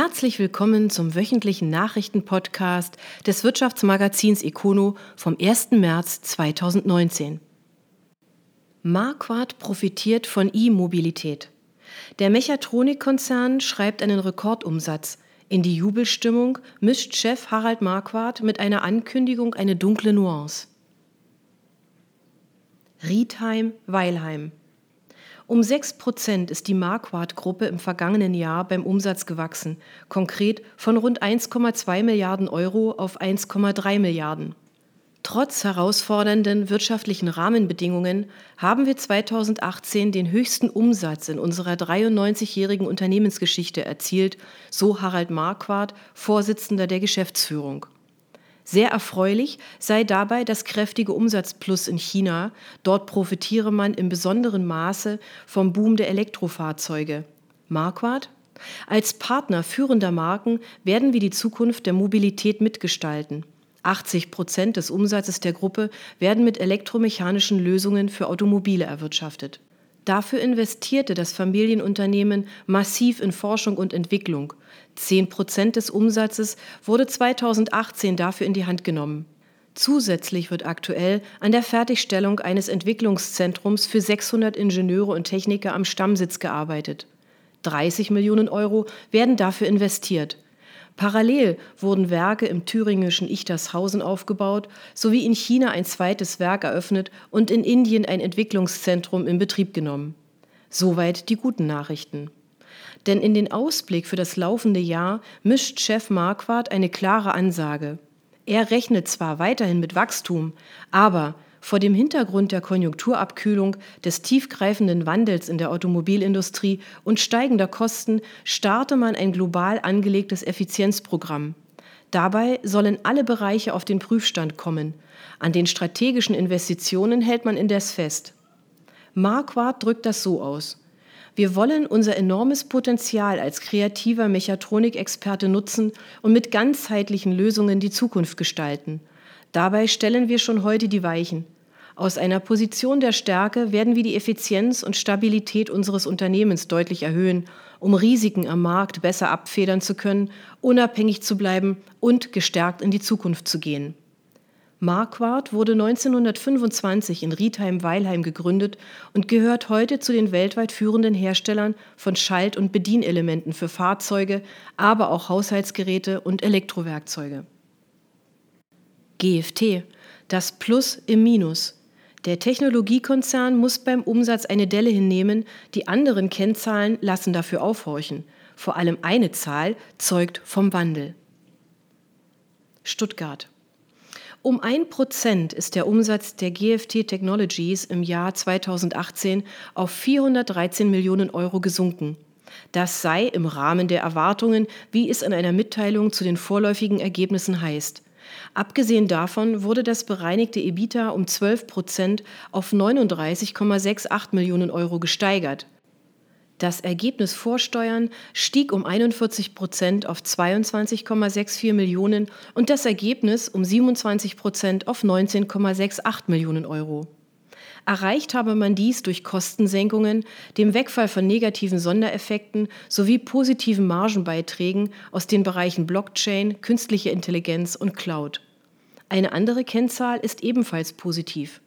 Herzlich willkommen zum wöchentlichen Nachrichtenpodcast des Wirtschaftsmagazins Econo vom 1. März 2019. Marquardt profitiert von E-Mobilität. Der Mechatronikkonzern schreibt einen Rekordumsatz. In die Jubelstimmung mischt Chef Harald Marquardt mit einer Ankündigung eine dunkle Nuance. Riedheim, Weilheim. Um 6 Prozent ist die Marquardt-Gruppe im vergangenen Jahr beim Umsatz gewachsen, konkret von rund 1,2 Milliarden Euro auf 1,3 Milliarden. Trotz herausfordernden wirtschaftlichen Rahmenbedingungen haben wir 2018 den höchsten Umsatz in unserer 93-jährigen Unternehmensgeschichte erzielt, so Harald Marquardt, Vorsitzender der Geschäftsführung. Sehr erfreulich sei dabei das kräftige Umsatzplus in China. Dort profitiere man im besonderen Maße vom Boom der Elektrofahrzeuge. Marquardt? Als Partner führender Marken werden wir die Zukunft der Mobilität mitgestalten. 80 Prozent des Umsatzes der Gruppe werden mit elektromechanischen Lösungen für Automobile erwirtschaftet. Dafür investierte das Familienunternehmen massiv in Forschung und Entwicklung. Zehn Prozent des Umsatzes wurde 2018 dafür in die Hand genommen. Zusätzlich wird aktuell an der Fertigstellung eines Entwicklungszentrums für 600 Ingenieure und Techniker am Stammsitz gearbeitet. 30 Millionen Euro werden dafür investiert. Parallel wurden Werke im thüringischen Ichtershausen aufgebaut, sowie in China ein zweites Werk eröffnet und in Indien ein Entwicklungszentrum in Betrieb genommen. Soweit die guten Nachrichten. Denn in den Ausblick für das laufende Jahr mischt Chef Marquardt eine klare Ansage. Er rechnet zwar weiterhin mit Wachstum, aber vor dem Hintergrund der Konjunkturabkühlung, des tiefgreifenden Wandels in der Automobilindustrie und steigender Kosten starte man ein global angelegtes Effizienzprogramm. Dabei sollen alle Bereiche auf den Prüfstand kommen. An den strategischen Investitionen hält man indes fest. Marquardt drückt das so aus. Wir wollen unser enormes Potenzial als kreativer Mechatronikexperte nutzen und mit ganzheitlichen Lösungen die Zukunft gestalten – Dabei stellen wir schon heute die Weichen. Aus einer Position der Stärke werden wir die Effizienz und Stabilität unseres Unternehmens deutlich erhöhen, um Risiken am Markt besser abfedern zu können, unabhängig zu bleiben und gestärkt in die Zukunft zu gehen. Marquardt wurde 1925 in Riedheim-Weilheim gegründet und gehört heute zu den weltweit führenden Herstellern von Schalt- und Bedienelementen für Fahrzeuge, aber auch Haushaltsgeräte und Elektrowerkzeuge. GFT, das Plus im Minus. Der Technologiekonzern muss beim Umsatz eine Delle hinnehmen, die anderen Kennzahlen lassen dafür aufhorchen. Vor allem eine Zahl zeugt vom Wandel. Stuttgart. Um ein Prozent ist der Umsatz der GFT Technologies im Jahr 2018 auf 413 Millionen Euro gesunken. Das sei im Rahmen der Erwartungen, wie es in einer Mitteilung zu den vorläufigen Ergebnissen heißt. Abgesehen davon wurde das bereinigte EBITDA um 12 Prozent auf 39,68 Millionen Euro gesteigert. Das Ergebnis vor Steuern stieg um 41 Prozent auf 22,64 Millionen und das Ergebnis um 27 Prozent auf 19,68 Millionen Euro. Erreicht habe man dies durch Kostensenkungen, dem Wegfall von negativen Sondereffekten sowie positiven Margenbeiträgen aus den Bereichen Blockchain, künstliche Intelligenz und Cloud. Eine andere Kennzahl ist ebenfalls positiv.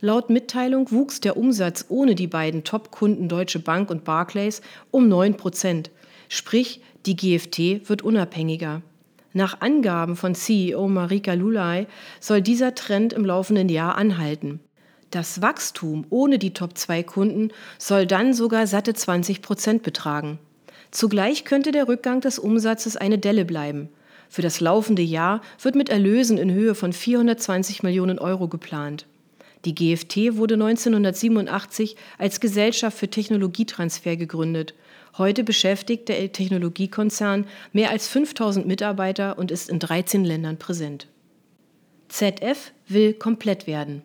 Laut Mitteilung wuchs der Umsatz ohne die beiden Top-Kunden Deutsche Bank und Barclays um 9 Prozent, sprich die GFT wird unabhängiger. Nach Angaben von CEO Marika Lulay soll dieser Trend im laufenden Jahr anhalten. Das Wachstum ohne die Top-2-Kunden soll dann sogar satte 20 Prozent betragen. Zugleich könnte der Rückgang des Umsatzes eine Delle bleiben. Für das laufende Jahr wird mit Erlösen in Höhe von 420 Millionen Euro geplant. Die GFT wurde 1987 als Gesellschaft für Technologietransfer gegründet. Heute beschäftigt der Technologiekonzern mehr als 5000 Mitarbeiter und ist in 13 Ländern präsent. ZF will komplett werden.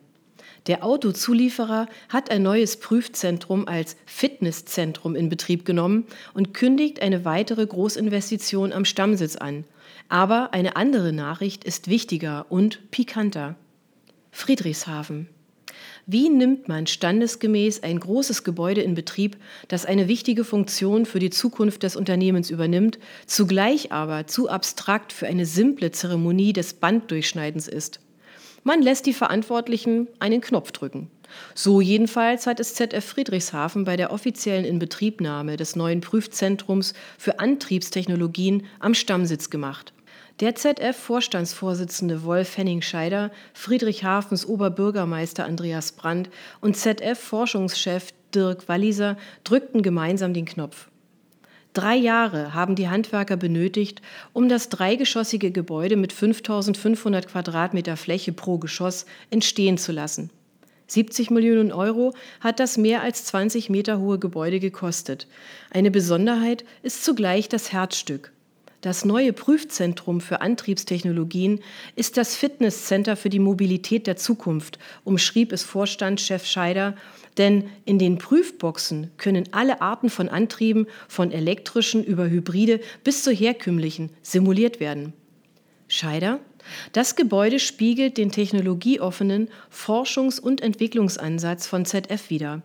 Der Autozulieferer hat ein neues Prüfzentrum als Fitnesszentrum in Betrieb genommen und kündigt eine weitere Großinvestition am Stammsitz an. Aber eine andere Nachricht ist wichtiger und pikanter. Friedrichshafen. Wie nimmt man standesgemäß ein großes Gebäude in Betrieb, das eine wichtige Funktion für die Zukunft des Unternehmens übernimmt, zugleich aber zu abstrakt für eine simple Zeremonie des Banddurchschneidens ist? Man lässt die Verantwortlichen einen Knopf drücken. So jedenfalls hat es ZF Friedrichshafen bei der offiziellen Inbetriebnahme des neuen Prüfzentrums für Antriebstechnologien am Stammsitz gemacht. Der ZF-Vorstandsvorsitzende Wolf Henning-Scheider, Friedrichshafens Oberbürgermeister Andreas Brandt und ZF-Forschungschef Dirk Walliser drückten gemeinsam den Knopf. Drei Jahre haben die Handwerker benötigt, um das dreigeschossige Gebäude mit 5500 Quadratmeter Fläche pro Geschoss entstehen zu lassen. 70 Millionen Euro hat das mehr als 20 Meter hohe Gebäude gekostet. Eine Besonderheit ist zugleich das Herzstück. Das neue Prüfzentrum für Antriebstechnologien ist das Fitnesscenter für die Mobilität der Zukunft, umschrieb es Vorstandschef Scheider, denn in den Prüfboxen können alle Arten von Antrieben, von elektrischen über Hybride bis zu herkömmlichen, simuliert werden. Scheider das Gebäude spiegelt den technologieoffenen Forschungs- und Entwicklungsansatz von ZF wider.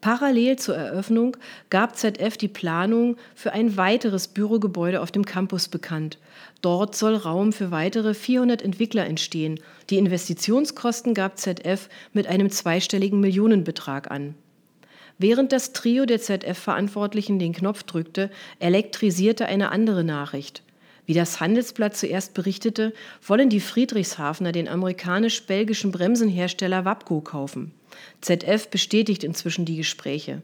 Parallel zur Eröffnung gab ZF die Planung für ein weiteres Bürogebäude auf dem Campus bekannt. Dort soll Raum für weitere 400 Entwickler entstehen. Die Investitionskosten gab ZF mit einem zweistelligen Millionenbetrag an. Während das Trio der ZF-Verantwortlichen den Knopf drückte, elektrisierte eine andere Nachricht. Wie das Handelsblatt zuerst berichtete, wollen die Friedrichshafener den amerikanisch-belgischen Bremsenhersteller Wabco kaufen. ZF bestätigt inzwischen die Gespräche.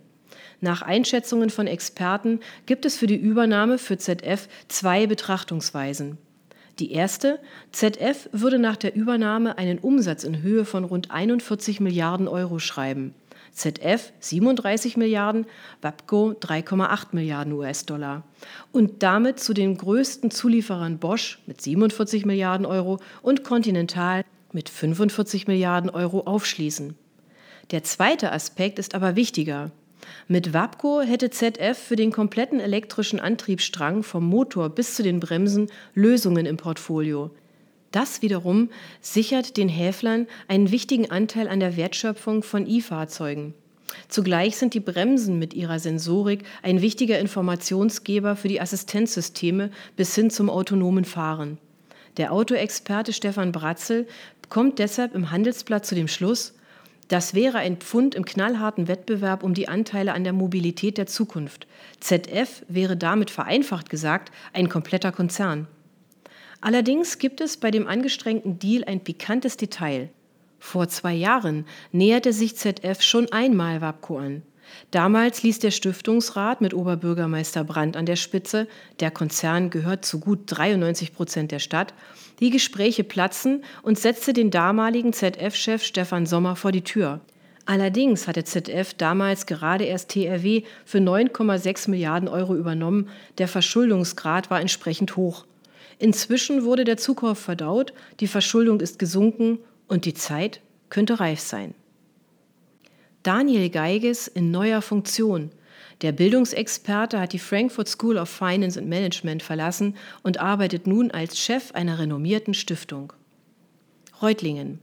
Nach Einschätzungen von Experten gibt es für die Übernahme für ZF zwei Betrachtungsweisen. Die erste, ZF würde nach der Übernahme einen Umsatz in Höhe von rund 41 Milliarden Euro schreiben. ZF 37 Milliarden, WAPCO 3,8 Milliarden US-Dollar und damit zu den größten Zulieferern Bosch mit 47 Milliarden Euro und Continental mit 45 Milliarden Euro aufschließen. Der zweite Aspekt ist aber wichtiger. Mit WAPCO hätte ZF für den kompletten elektrischen Antriebsstrang vom Motor bis zu den Bremsen Lösungen im Portfolio. Das wiederum sichert den Häflern einen wichtigen Anteil an der Wertschöpfung von E-Fahrzeugen. Zugleich sind die Bremsen mit ihrer Sensorik ein wichtiger Informationsgeber für die Assistenzsysteme bis hin zum autonomen Fahren. Der Autoexperte Stefan Bratzel kommt deshalb im Handelsblatt zu dem Schluss, das wäre ein Pfund im knallharten Wettbewerb um die Anteile an der Mobilität der Zukunft. ZF wäre damit vereinfacht gesagt ein kompletter Konzern. Allerdings gibt es bei dem angestrengten Deal ein pikantes Detail. Vor zwei Jahren näherte sich ZF schon einmal WAPCO an. Damals ließ der Stiftungsrat mit Oberbürgermeister Brandt an der Spitze, der Konzern gehört zu gut 93 Prozent der Stadt, die Gespräche platzen und setzte den damaligen ZF-Chef Stefan Sommer vor die Tür. Allerdings hatte ZF damals gerade erst TRW für 9,6 Milliarden Euro übernommen. Der Verschuldungsgrad war entsprechend hoch. Inzwischen wurde der Zukauf verdaut, die Verschuldung ist gesunken und die Zeit könnte reif sein. Daniel Geiges in neuer Funktion. Der Bildungsexperte hat die Frankfurt School of Finance and Management verlassen und arbeitet nun als Chef einer renommierten Stiftung. Reutlingen.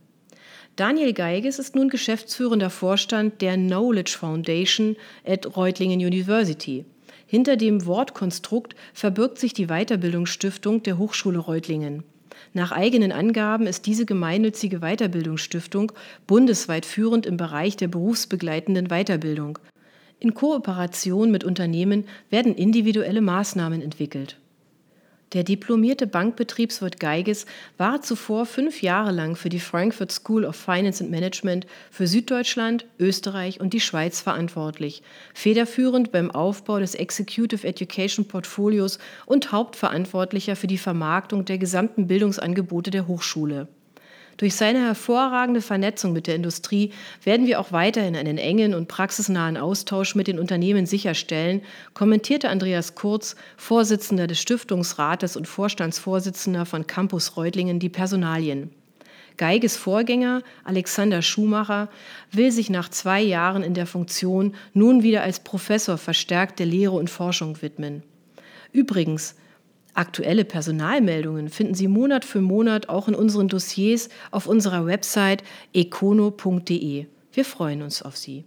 Daniel Geiges ist nun geschäftsführender Vorstand der Knowledge Foundation at Reutlingen University. Hinter dem Wortkonstrukt verbirgt sich die Weiterbildungsstiftung der Hochschule Reutlingen. Nach eigenen Angaben ist diese gemeinnützige Weiterbildungsstiftung bundesweit führend im Bereich der berufsbegleitenden Weiterbildung. In Kooperation mit Unternehmen werden individuelle Maßnahmen entwickelt. Der diplomierte Bankbetriebswirt Geiges war zuvor fünf Jahre lang für die Frankfurt School of Finance and Management für Süddeutschland, Österreich und die Schweiz verantwortlich, federführend beim Aufbau des Executive Education Portfolios und Hauptverantwortlicher für die Vermarktung der gesamten Bildungsangebote der Hochschule. Durch seine hervorragende Vernetzung mit der Industrie werden wir auch weiterhin einen engen und praxisnahen Austausch mit den Unternehmen sicherstellen, kommentierte Andreas Kurz, Vorsitzender des Stiftungsrates und Vorstandsvorsitzender von Campus Reutlingen, die Personalien. Geiges Vorgänger, Alexander Schumacher, will sich nach zwei Jahren in der Funktion nun wieder als Professor verstärkt der Lehre und Forschung widmen. Übrigens, Aktuelle Personalmeldungen finden Sie Monat für Monat auch in unseren Dossiers auf unserer Website econo.de. Wir freuen uns auf Sie.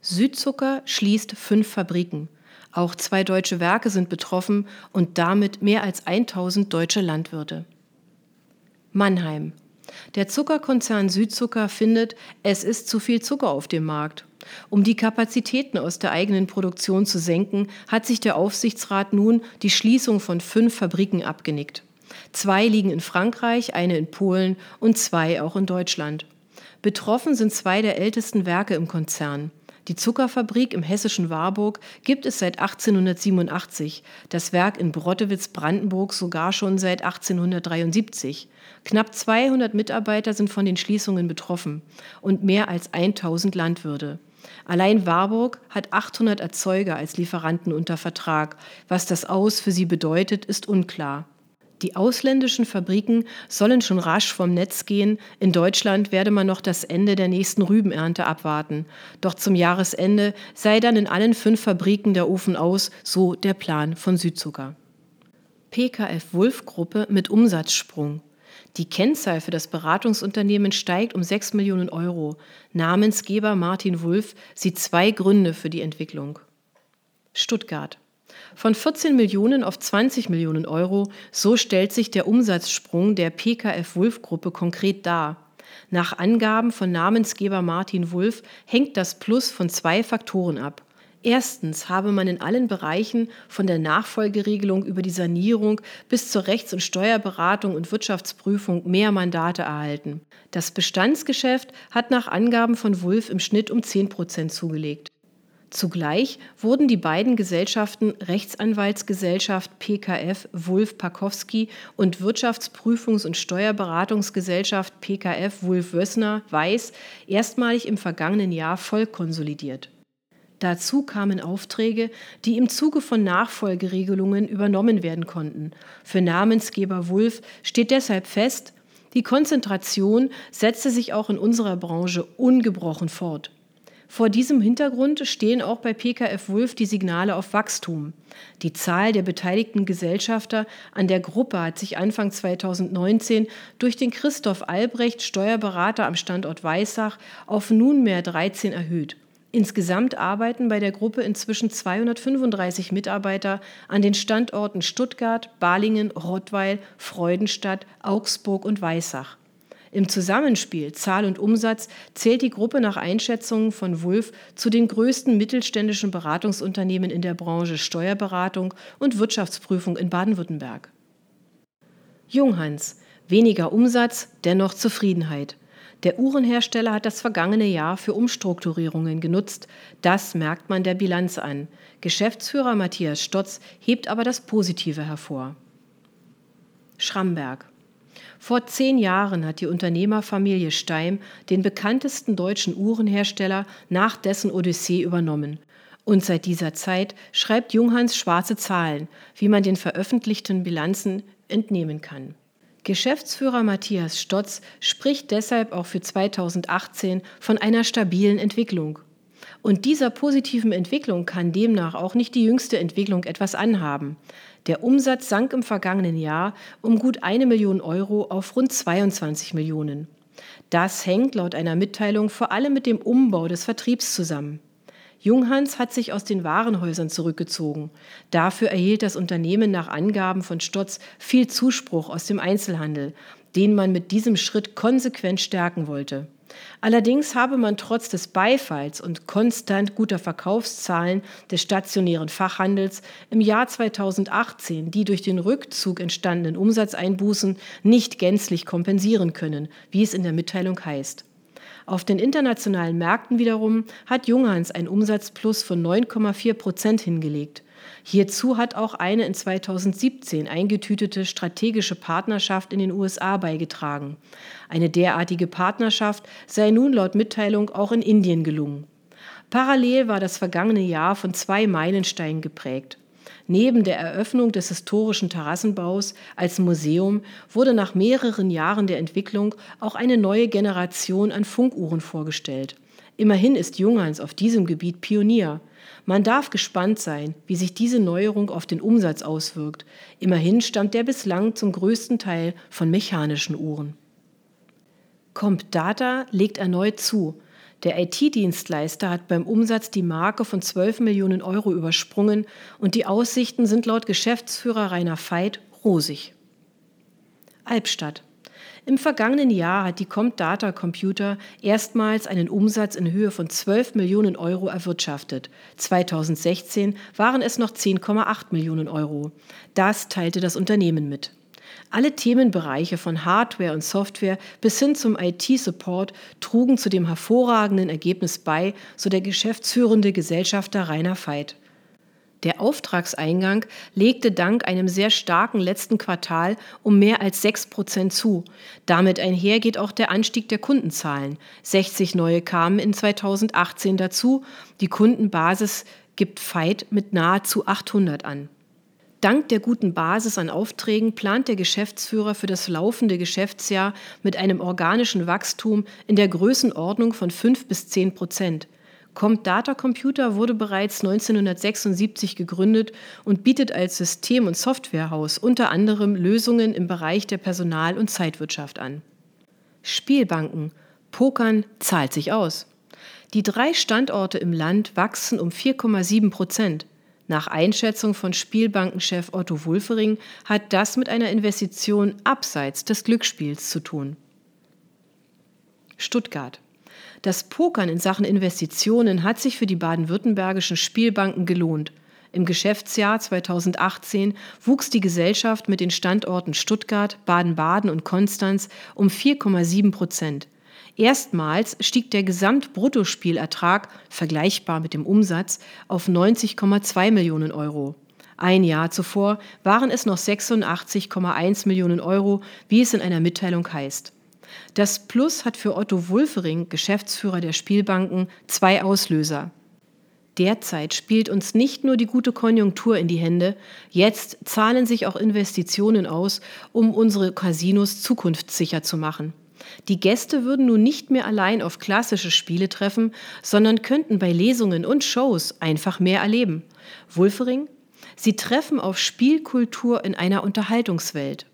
Südzucker schließt fünf Fabriken. Auch zwei deutsche Werke sind betroffen und damit mehr als 1000 deutsche Landwirte. Mannheim. Der Zuckerkonzern Südzucker findet, es ist zu viel Zucker auf dem Markt. Um die Kapazitäten aus der eigenen Produktion zu senken, hat sich der Aufsichtsrat nun die Schließung von fünf Fabriken abgenickt. Zwei liegen in Frankreich, eine in Polen und zwei auch in Deutschland. Betroffen sind zwei der ältesten Werke im Konzern. Die Zuckerfabrik im hessischen Warburg gibt es seit 1887, das Werk in Brottewitz-Brandenburg sogar schon seit 1873. Knapp 200 Mitarbeiter sind von den Schließungen betroffen und mehr als 1000 Landwirte. Allein Warburg hat 800 Erzeuger als Lieferanten unter Vertrag. Was das Aus für sie bedeutet, ist unklar. Die ausländischen Fabriken sollen schon rasch vom Netz gehen. In Deutschland werde man noch das Ende der nächsten Rübenernte abwarten. Doch zum Jahresende sei dann in allen fünf Fabriken der Ofen aus, so der Plan von Südzucker. PKF Wulf Gruppe mit Umsatzsprung. Die Kennzahl für das Beratungsunternehmen steigt um 6 Millionen Euro. Namensgeber Martin Wulff sieht zwei Gründe für die Entwicklung. Stuttgart. Von 14 Millionen auf 20 Millionen Euro, so stellt sich der Umsatzsprung der PKF Wulff Gruppe konkret dar. Nach Angaben von Namensgeber Martin Wulff hängt das Plus von zwei Faktoren ab. Erstens habe man in allen Bereichen von der Nachfolgeregelung über die Sanierung bis zur Rechts- und Steuerberatung und Wirtschaftsprüfung mehr Mandate erhalten. Das Bestandsgeschäft hat nach Angaben von Wulff im Schnitt um 10 Prozent zugelegt. Zugleich wurden die beiden Gesellschaften Rechtsanwaltsgesellschaft PKF Wulf Pakowski und Wirtschaftsprüfungs- und Steuerberatungsgesellschaft PKF Wulf Wössner Weiß erstmalig im vergangenen Jahr voll konsolidiert. Dazu kamen Aufträge, die im Zuge von Nachfolgeregelungen übernommen werden konnten. Für Namensgeber Wulf steht deshalb fest, die Konzentration setzte sich auch in unserer Branche ungebrochen fort. Vor diesem Hintergrund stehen auch bei PKF Wulf die Signale auf Wachstum. Die Zahl der beteiligten Gesellschafter an der Gruppe hat sich Anfang 2019 durch den Christoph Albrecht, Steuerberater am Standort Weissach, auf nunmehr 13 erhöht. Insgesamt arbeiten bei der Gruppe inzwischen 235 Mitarbeiter an den Standorten Stuttgart, Balingen, Rottweil, Freudenstadt, Augsburg und Weissach. Im Zusammenspiel Zahl und Umsatz zählt die Gruppe nach Einschätzungen von Wulff zu den größten mittelständischen Beratungsunternehmen in der Branche Steuerberatung und Wirtschaftsprüfung in Baden-Württemberg. Junghans. Weniger Umsatz, dennoch Zufriedenheit. Der Uhrenhersteller hat das vergangene Jahr für Umstrukturierungen genutzt. Das merkt man der Bilanz an. Geschäftsführer Matthias Stotz hebt aber das Positive hervor. Schramberg. Vor zehn Jahren hat die Unternehmerfamilie Steim den bekanntesten deutschen Uhrenhersteller nach dessen Odyssee übernommen. Und seit dieser Zeit schreibt Junghans schwarze Zahlen, wie man den veröffentlichten Bilanzen entnehmen kann. Geschäftsführer Matthias Stotz spricht deshalb auch für 2018 von einer stabilen Entwicklung. Und dieser positiven Entwicklung kann demnach auch nicht die jüngste Entwicklung etwas anhaben. Der Umsatz sank im vergangenen Jahr um gut eine Million Euro auf rund 22 Millionen. Das hängt laut einer Mitteilung vor allem mit dem Umbau des Vertriebs zusammen. Junghans hat sich aus den Warenhäusern zurückgezogen. Dafür erhielt das Unternehmen nach Angaben von Stotz viel Zuspruch aus dem Einzelhandel, den man mit diesem Schritt konsequent stärken wollte. Allerdings habe man trotz des Beifalls und konstant guter Verkaufszahlen des stationären Fachhandels im Jahr 2018 die durch den Rückzug entstandenen Umsatzeinbußen nicht gänzlich kompensieren können, wie es in der Mitteilung heißt. Auf den internationalen Märkten wiederum hat Junghans ein Umsatzplus von 9,4 Prozent hingelegt. Hierzu hat auch eine in 2017 eingetütete strategische Partnerschaft in den USA beigetragen. Eine derartige Partnerschaft sei nun laut Mitteilung auch in Indien gelungen. Parallel war das vergangene Jahr von zwei Meilensteinen geprägt. Neben der Eröffnung des historischen Terrassenbaus als Museum wurde nach mehreren Jahren der Entwicklung auch eine neue Generation an Funkuhren vorgestellt. Immerhin ist Junghans auf diesem Gebiet Pionier. Man darf gespannt sein, wie sich diese Neuerung auf den Umsatz auswirkt. Immerhin stammt der bislang zum größten Teil von mechanischen Uhren. Compdata legt erneut zu. Der IT-Dienstleister hat beim Umsatz die Marke von 12 Millionen Euro übersprungen und die Aussichten sind laut Geschäftsführer Rainer Veit rosig. Albstadt. Im vergangenen Jahr hat die Comdata Computer erstmals einen Umsatz in Höhe von 12 Millionen Euro erwirtschaftet. 2016 waren es noch 10,8 Millionen Euro. Das teilte das Unternehmen mit. Alle Themenbereiche von Hardware und Software bis hin zum IT-Support trugen zu dem hervorragenden Ergebnis bei, so der geschäftsführende Gesellschafter Rainer Veit. Der Auftragseingang legte dank einem sehr starken letzten Quartal um mehr als 6 Prozent zu. Damit einher geht auch der Anstieg der Kundenzahlen. 60 neue kamen in 2018 dazu. Die Kundenbasis gibt Veit mit nahezu 800 an. Dank der guten Basis an Aufträgen plant der Geschäftsführer für das laufende Geschäftsjahr mit einem organischen Wachstum in der Größenordnung von 5 bis 10 Prozent. Comdata Computer wurde bereits 1976 gegründet und bietet als System- und Softwarehaus unter anderem Lösungen im Bereich der Personal- und Zeitwirtschaft an. Spielbanken. Pokern zahlt sich aus. Die drei Standorte im Land wachsen um 4,7 Prozent. Nach Einschätzung von Spielbankenchef Otto Wulfering hat das mit einer Investition abseits des Glücksspiels zu tun. Stuttgart. Das Pokern in Sachen Investitionen hat sich für die baden-württembergischen Spielbanken gelohnt. Im Geschäftsjahr 2018 wuchs die Gesellschaft mit den Standorten Stuttgart, Baden-Baden und Konstanz um 4,7 Prozent. Erstmals stieg der Gesamtbruttospielertrag, vergleichbar mit dem Umsatz, auf 90,2 Millionen Euro. Ein Jahr zuvor waren es noch 86,1 Millionen Euro, wie es in einer Mitteilung heißt. Das Plus hat für Otto Wulfering, Geschäftsführer der Spielbanken, zwei Auslöser. Derzeit spielt uns nicht nur die gute Konjunktur in die Hände, jetzt zahlen sich auch Investitionen aus, um unsere Casinos zukunftssicher zu machen. Die Gäste würden nun nicht mehr allein auf klassische Spiele treffen, sondern könnten bei Lesungen und Shows einfach mehr erleben. Wulfering? Sie treffen auf Spielkultur in einer Unterhaltungswelt.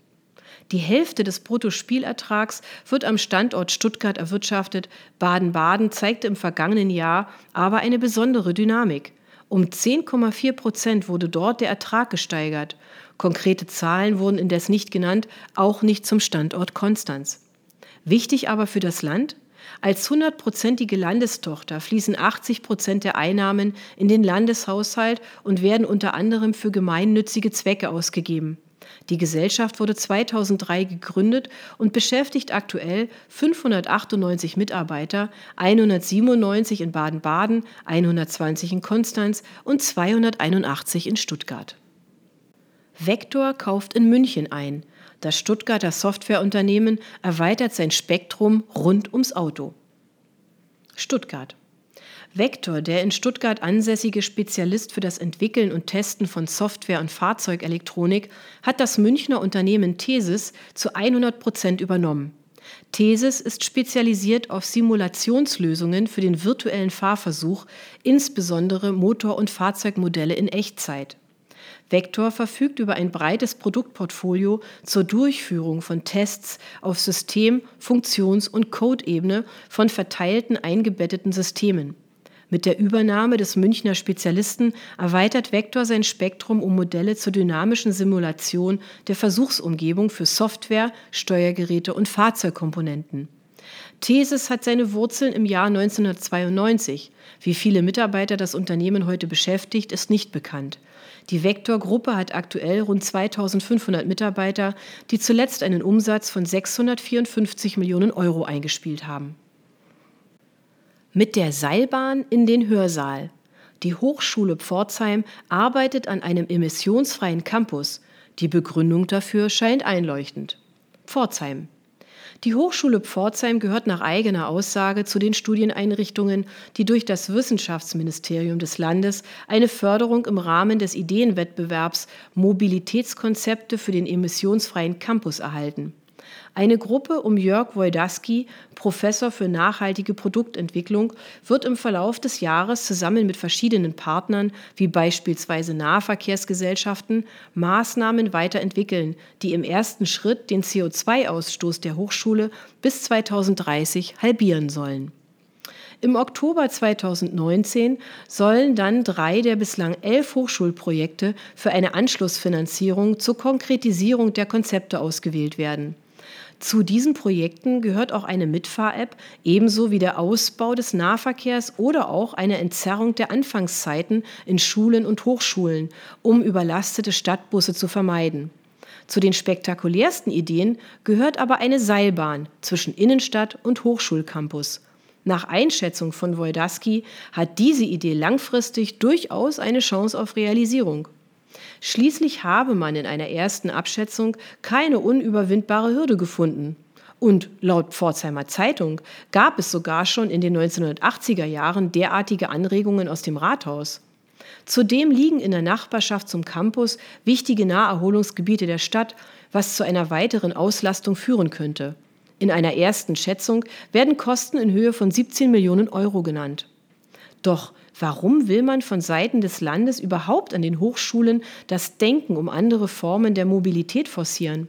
Die Hälfte des Bruttospielertrags wird am Standort Stuttgart erwirtschaftet. Baden-Baden zeigte im vergangenen Jahr aber eine besondere Dynamik. Um 10,4 Prozent wurde dort der Ertrag gesteigert. Konkrete Zahlen wurden indes nicht genannt, auch nicht zum Standort Konstanz. Wichtig aber für das Land? Als hundertprozentige Landestochter fließen 80 Prozent der Einnahmen in den Landeshaushalt und werden unter anderem für gemeinnützige Zwecke ausgegeben. Die Gesellschaft wurde 2003 gegründet und beschäftigt aktuell 598 Mitarbeiter, 197 in Baden-Baden, 120 in Konstanz und 281 in Stuttgart. Vector kauft in München ein. Das Stuttgarter Softwareunternehmen erweitert sein Spektrum rund ums Auto. Stuttgart. Vector, der in Stuttgart ansässige Spezialist für das Entwickeln und Testen von Software und Fahrzeugelektronik, hat das Münchner Unternehmen Thesis zu 100 Prozent übernommen. Thesis ist spezialisiert auf Simulationslösungen für den virtuellen Fahrversuch, insbesondere Motor- und Fahrzeugmodelle in Echtzeit. Vector verfügt über ein breites Produktportfolio zur Durchführung von Tests auf System-, Funktions- und Code-Ebene von verteilten eingebetteten Systemen. Mit der Übernahme des Münchner Spezialisten erweitert Vector sein Spektrum um Modelle zur dynamischen Simulation der Versuchsumgebung für Software, Steuergeräte und Fahrzeugkomponenten. Thesis hat seine Wurzeln im Jahr 1992. Wie viele Mitarbeiter das Unternehmen heute beschäftigt, ist nicht bekannt. Die Vector-Gruppe hat aktuell rund 2500 Mitarbeiter, die zuletzt einen Umsatz von 654 Millionen Euro eingespielt haben. Mit der Seilbahn in den Hörsaal. Die Hochschule Pforzheim arbeitet an einem emissionsfreien Campus. Die Begründung dafür scheint einleuchtend. Pforzheim. Die Hochschule Pforzheim gehört nach eigener Aussage zu den Studieneinrichtungen, die durch das Wissenschaftsministerium des Landes eine Förderung im Rahmen des Ideenwettbewerbs Mobilitätskonzepte für den emissionsfreien Campus erhalten. Eine Gruppe um Jörg Wojdaski, Professor für nachhaltige Produktentwicklung, wird im Verlauf des Jahres zusammen mit verschiedenen Partnern, wie beispielsweise Nahverkehrsgesellschaften, Maßnahmen weiterentwickeln, die im ersten Schritt den CO2-Ausstoß der Hochschule bis 2030 halbieren sollen. Im Oktober 2019 sollen dann drei der bislang elf Hochschulprojekte für eine Anschlussfinanzierung zur Konkretisierung der Konzepte ausgewählt werden. Zu diesen Projekten gehört auch eine Mitfahr-App, ebenso wie der Ausbau des Nahverkehrs oder auch eine Entzerrung der Anfangszeiten in Schulen und Hochschulen, um überlastete Stadtbusse zu vermeiden. Zu den spektakulärsten Ideen gehört aber eine Seilbahn zwischen Innenstadt und Hochschulcampus. Nach Einschätzung von Wojdaski hat diese Idee langfristig durchaus eine Chance auf Realisierung. Schließlich habe man in einer ersten Abschätzung keine unüberwindbare Hürde gefunden. Und laut Pforzheimer Zeitung gab es sogar schon in den 1980er Jahren derartige Anregungen aus dem Rathaus. Zudem liegen in der Nachbarschaft zum Campus wichtige Naherholungsgebiete der Stadt, was zu einer weiteren Auslastung führen könnte. In einer ersten Schätzung werden Kosten in Höhe von 17 Millionen Euro genannt. Doch Warum will man von Seiten des Landes überhaupt an den Hochschulen das Denken um andere Formen der Mobilität forcieren?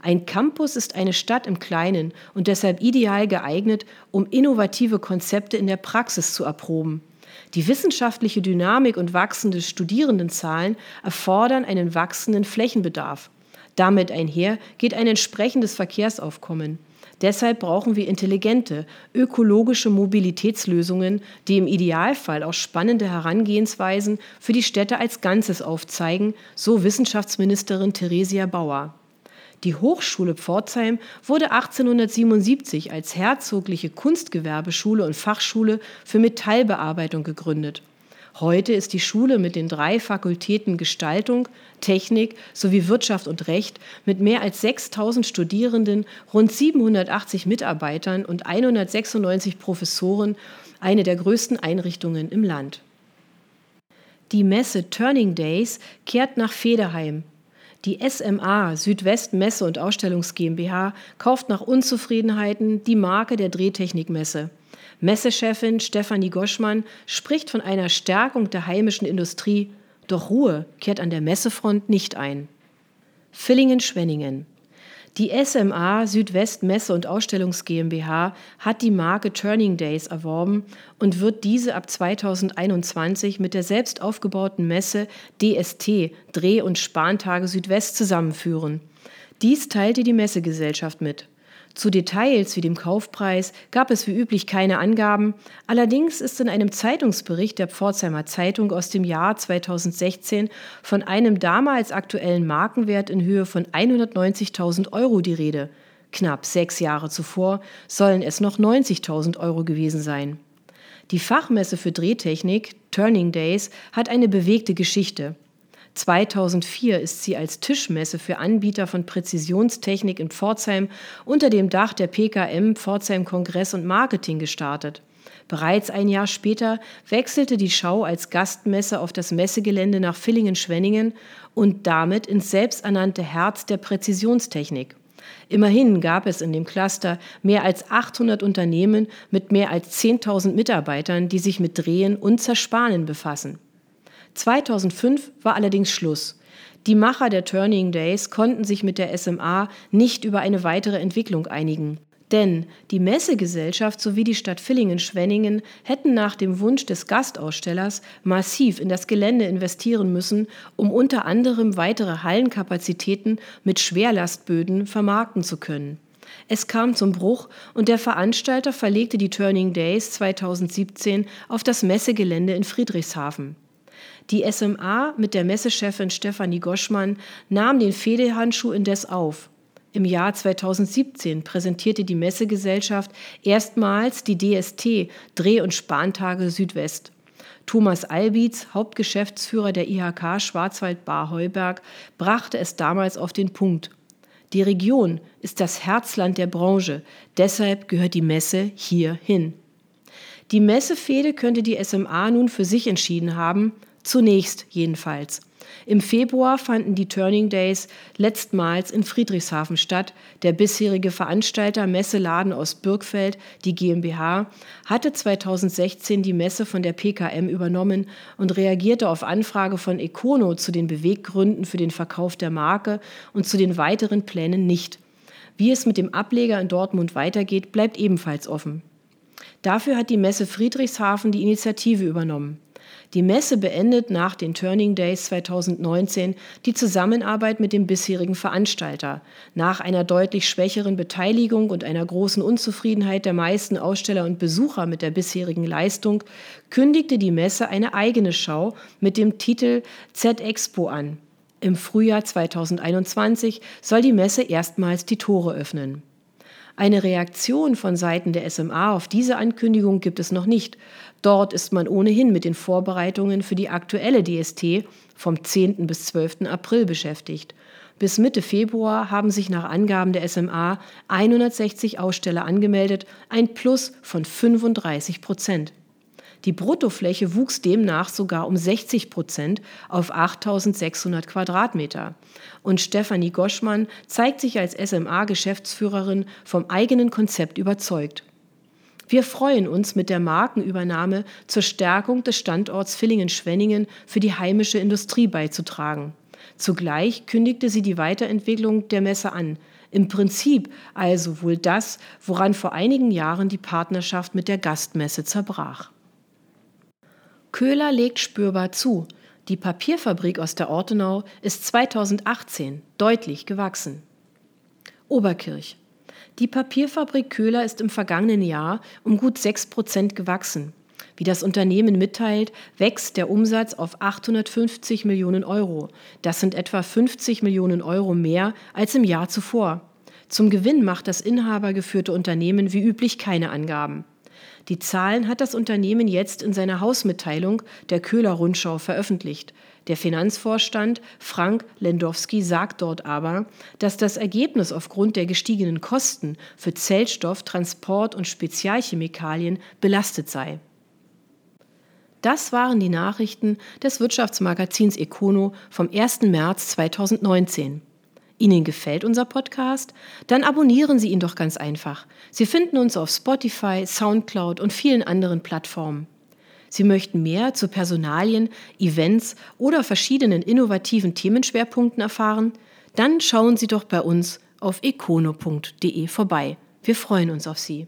Ein Campus ist eine Stadt im Kleinen und deshalb ideal geeignet, um innovative Konzepte in der Praxis zu erproben. Die wissenschaftliche Dynamik und wachsende Studierendenzahlen erfordern einen wachsenden Flächenbedarf. Damit einher geht ein entsprechendes Verkehrsaufkommen. Deshalb brauchen wir intelligente, ökologische Mobilitätslösungen, die im Idealfall auch spannende Herangehensweisen für die Städte als Ganzes aufzeigen, so Wissenschaftsministerin Theresia Bauer. Die Hochschule Pforzheim wurde 1877 als herzogliche Kunstgewerbeschule und Fachschule für Metallbearbeitung gegründet. Heute ist die Schule mit den drei Fakultäten Gestaltung, Technik sowie Wirtschaft und Recht mit mehr als 6000 Studierenden, rund 780 Mitarbeitern und 196 Professoren eine der größten Einrichtungen im Land. Die Messe Turning Days kehrt nach Federheim. Die SMA Südwest Messe und Ausstellungs GmbH kauft nach Unzufriedenheiten die Marke der Drehtechnikmesse. Messechefin Stefanie Goschmann spricht von einer Stärkung der heimischen Industrie, doch Ruhe kehrt an der Messefront nicht ein. Villingen-Schwenningen. Die SMA Südwest Messe und Ausstellungs GmbH hat die Marke Turning Days erworben und wird diese ab 2021 mit der selbst aufgebauten Messe DST Dreh- und Spantage Südwest zusammenführen. Dies teilte die Messegesellschaft mit. Zu Details wie dem Kaufpreis gab es wie üblich keine Angaben. Allerdings ist in einem Zeitungsbericht der Pforzheimer Zeitung aus dem Jahr 2016 von einem damals aktuellen Markenwert in Höhe von 190.000 Euro die Rede. Knapp sechs Jahre zuvor sollen es noch 90.000 Euro gewesen sein. Die Fachmesse für Drehtechnik, Turning Days, hat eine bewegte Geschichte. 2004 ist sie als Tischmesse für Anbieter von Präzisionstechnik in Pforzheim unter dem Dach der PKM Pforzheim Kongress und Marketing gestartet. Bereits ein Jahr später wechselte die Schau als Gastmesse auf das Messegelände nach Villingen-Schwenningen und damit ins selbsternannte Herz der Präzisionstechnik. Immerhin gab es in dem Cluster mehr als 800 Unternehmen mit mehr als 10.000 Mitarbeitern, die sich mit Drehen und Zerspanen befassen. 2005 war allerdings Schluss. Die Macher der Turning Days konnten sich mit der SMA nicht über eine weitere Entwicklung einigen. Denn die Messegesellschaft sowie die Stadt Villingen-Schwenningen hätten nach dem Wunsch des Gastausstellers massiv in das Gelände investieren müssen, um unter anderem weitere Hallenkapazitäten mit Schwerlastböden vermarkten zu können. Es kam zum Bruch und der Veranstalter verlegte die Turning Days 2017 auf das Messegelände in Friedrichshafen. Die SMA mit der Messechefin Stefanie Goschmann nahm den Fehdehandschuh indes auf. Im Jahr 2017 präsentierte die Messegesellschaft erstmals die DST Dreh- und Spantage Südwest. Thomas Albitz, Hauptgeschäftsführer der IHK Schwarzwald-Bar-Heuberg, brachte es damals auf den Punkt. Die Region ist das Herzland der Branche, deshalb gehört die Messe hier hin. Die Messefehde könnte die SMA nun für sich entschieden haben, Zunächst jedenfalls. Im Februar fanden die Turning Days letztmals in Friedrichshafen statt. Der bisherige Veranstalter Messeladen aus Birkfeld, die GmbH, hatte 2016 die Messe von der PKM übernommen und reagierte auf Anfrage von Econo zu den Beweggründen für den Verkauf der Marke und zu den weiteren Plänen nicht. Wie es mit dem Ableger in Dortmund weitergeht, bleibt ebenfalls offen. Dafür hat die Messe Friedrichshafen die Initiative übernommen. Die Messe beendet nach den Turning Days 2019 die Zusammenarbeit mit dem bisherigen Veranstalter. Nach einer deutlich schwächeren Beteiligung und einer großen Unzufriedenheit der meisten Aussteller und Besucher mit der bisherigen Leistung kündigte die Messe eine eigene Schau mit dem Titel Z-Expo an. Im Frühjahr 2021 soll die Messe erstmals die Tore öffnen. Eine Reaktion von Seiten der SMA auf diese Ankündigung gibt es noch nicht. Dort ist man ohnehin mit den Vorbereitungen für die aktuelle DST vom 10. bis 12. April beschäftigt. Bis Mitte Februar haben sich nach Angaben der SMA 160 Aussteller angemeldet, ein Plus von 35 Prozent. Die Bruttofläche wuchs demnach sogar um 60 Prozent auf 8600 Quadratmeter. Und Stefanie Goschmann zeigt sich als SMA-Geschäftsführerin vom eigenen Konzept überzeugt. Wir freuen uns mit der Markenübernahme zur Stärkung des Standorts Villingen-Schwenningen für die heimische Industrie beizutragen. Zugleich kündigte sie die Weiterentwicklung der Messe an. Im Prinzip also wohl das, woran vor einigen Jahren die Partnerschaft mit der Gastmesse zerbrach. Köhler legt spürbar zu. Die Papierfabrik aus der Ortenau ist 2018 deutlich gewachsen. Oberkirch. Die Papierfabrik Köhler ist im vergangenen Jahr um gut 6 Prozent gewachsen. Wie das Unternehmen mitteilt, wächst der Umsatz auf 850 Millionen Euro. Das sind etwa 50 Millionen Euro mehr als im Jahr zuvor. Zum Gewinn macht das inhabergeführte Unternehmen wie üblich keine Angaben. Die Zahlen hat das Unternehmen jetzt in seiner Hausmitteilung der Köhler Rundschau veröffentlicht. Der Finanzvorstand Frank Lendowski sagt dort aber, dass das Ergebnis aufgrund der gestiegenen Kosten für Zellstoff, Transport und Spezialchemikalien belastet sei. Das waren die Nachrichten des Wirtschaftsmagazins Econo vom 1. März 2019. Ihnen gefällt unser Podcast? Dann abonnieren Sie ihn doch ganz einfach. Sie finden uns auf Spotify, SoundCloud und vielen anderen Plattformen. Sie möchten mehr zu Personalien, Events oder verschiedenen innovativen Themenschwerpunkten erfahren? Dann schauen Sie doch bei uns auf econo.de vorbei. Wir freuen uns auf Sie.